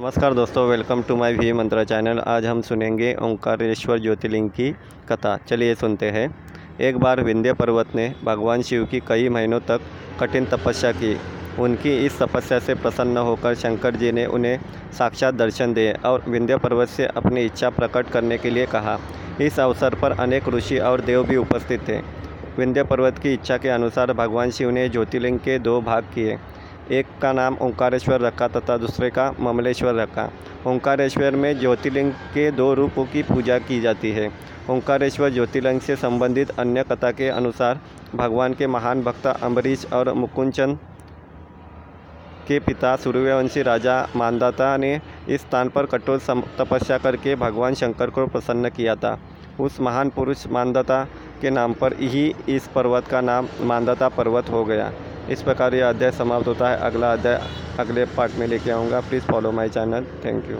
नमस्कार दोस्तों welcome to my V Mantra channel आज हम सुनेंगे ओंकारेश्वर ज्योतिर्लिंग की कथा। चलिए सुनते हैं। एक बार विंध्य पर्वत ने भगवान शिव की कई महीनों तक कठिन तपस्या की। उनकी इस तपस्या से प्रसन्न होकर शंकर जी ने उन्हें साक्षात दर्शन दिए और विंध्य पर्वत से अपनी इच्छा प्रकट करने के लिए कहा। इस अवसर पर अनेक ऋषि और देव भी उपस्थित थे। विंध्य पर्वत की इच्छा के अनुसार भगवान शिव ने ज्योतिर्लिंग के दो भाग किए। एक का नाम ओंकारेश्वर रखा तथा दूसरे का ममलेश्वर रखा। ओंकारेश्वर में ज्योतिर्लिंग के दो रूपों की पूजा की जाती है। ओंकारेश्वर ज्योतिर्लिंग से संबंधित अन्य कथा के अनुसार भगवान के महान भक्त अम्बरीश और मुकुंदचंद के पिता सूर्यवंशी राजा मानदाता ने इस स्थान पर कठोर तपस्या करके भगवान शंकर को प्रसन्न किया था। उस महान पुरुष मानदाता के नाम पर ही इस पर्वत का नाम मानदाता पर्वत हो गया। इस प्रकार यह अध्याय समाप्त होता है। अगला अध्याय अगले पार्ट में लेके आऊँगा। Please follow my channel thank you